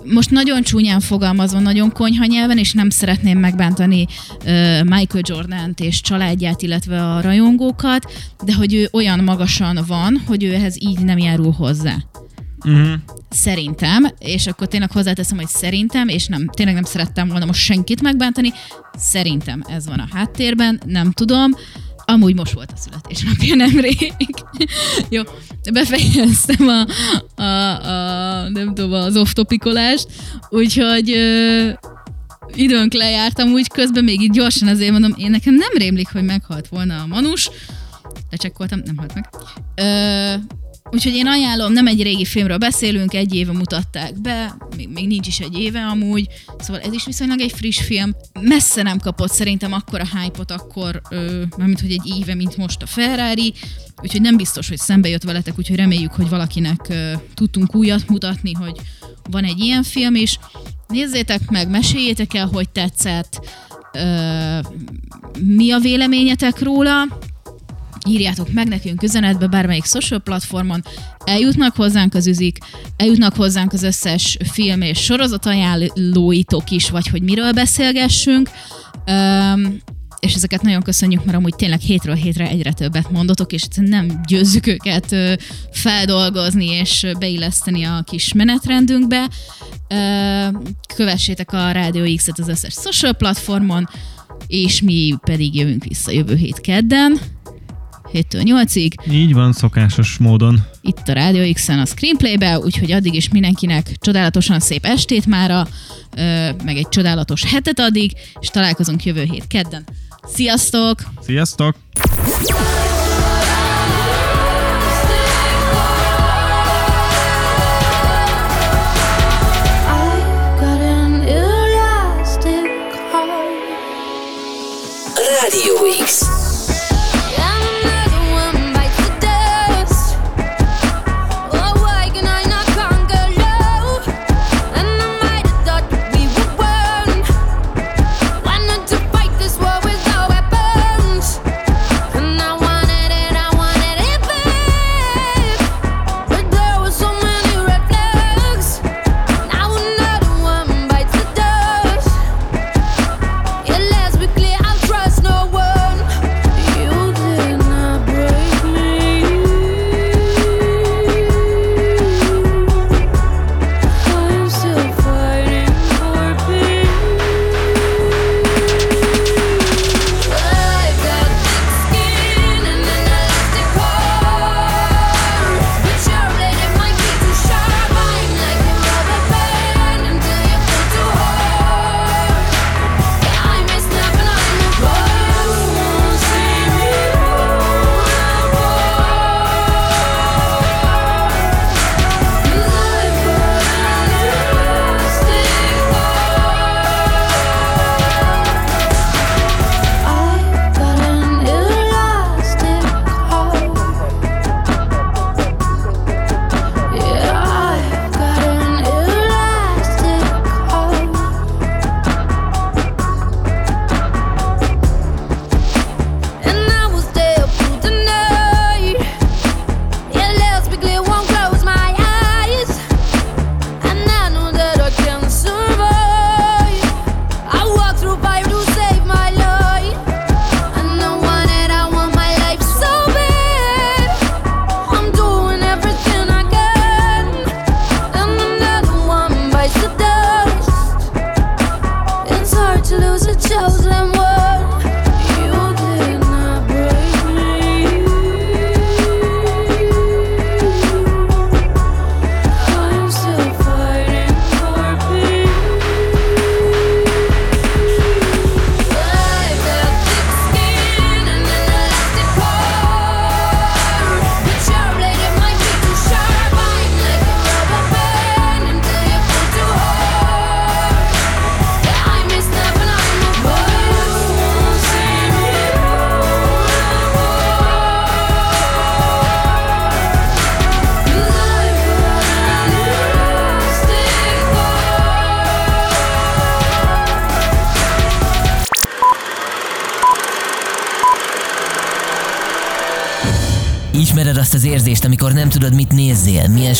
most nagyon csúnyán fogalmazva, nagyon konyha nyelven, és nem szeretném megbántani uh, Michael Jordan-t és családját, illetve a rajongókat, de hogy ő olyan magasan van, hogy ő ehhez így nem járul hozzá. Uh-huh. Szerintem, és akkor tényleg hozzáteszem, hogy szerintem, és nem, tényleg nem szerettem volna most senkit megbántani, szerintem ez van a háttérben, nem tudom. Amúgy most volt a születésnapja nemrég. Jó, befejeztem a, a, a nem tudom, az off-topikolást, úgyhogy ö, időnk lejártam, úgy közben még így gyorsan azért mondom, én nekem nem rémlik, hogy meghalt volna a Manus, lecsekkoltam, nem halt meg. Ö, Úgyhogy én ajánlom, nem egy régi filmről beszélünk, egy éve mutatták be, még, még nincs is egy éve amúgy, szóval ez is viszonylag egy friss film. Messze nem kapott szerintem akkor a hype-ot akkor, ö, mármint hogy egy éve, mint most a Ferrari, úgyhogy nem biztos, hogy szembe jött veletek, úgyhogy reméljük, hogy valakinek ö, tudtunk újat mutatni, hogy van egy ilyen film is. Nézzétek meg, meséljétek el, hogy tetszett, ö, mi a véleményetek róla, írjátok meg nekünk üzenetbe bármelyik social platformon, eljutnak hozzánk az üzik, eljutnak hozzánk az összes film és sorozat ajánlóitok is, vagy hogy miről beszélgessünk. Um, és ezeket nagyon köszönjük, mert amúgy tényleg hétről hétre egyre többet mondotok, és nem győzzük őket feldolgozni és beilleszteni a kis menetrendünkbe. Kövessétek a Radio X-et az összes social platformon, és mi pedig jövünk vissza jövő hét kedden. 7-től 8-ig. Így van, szokásos módon. Itt a Radio X-en a Screenplay-be, úgyhogy addig is mindenkinek csodálatosan szép estét mára, meg egy csodálatos hetet addig, és találkozunk jövő hét kedden. Sziasztok! Sziasztok!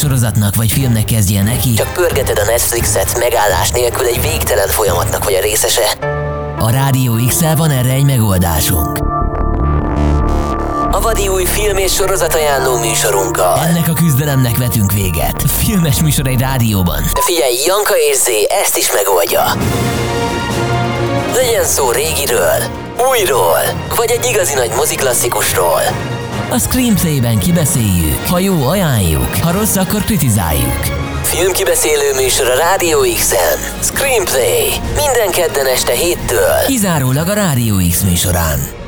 Sorozatnak vagy filmnek kezdjél neki? Csak pörgeted a Netflixet megállás nélkül egy végtelen folyamatnak vagy a részese. A Rádió x van erre egy megoldásunk. A vadi új film és sorozat ajánló műsorunkkal. Ennek a küzdelemnek vetünk véget. Filmes műsor egy rádióban. De figyelj, Janka és Zé ezt is megoldja. Legyen szó régiről, újról, vagy egy igazi nagy moziklasszikusról. A Screenplay-ben kibeszéljük, ha jó ajánljuk, ha rossz akkor kritizáljuk. Filmkibeszélő műsor a Rádió X-en. Screenplay. Minden kedden este héttől. Kizárólag a Rádió X műsorán.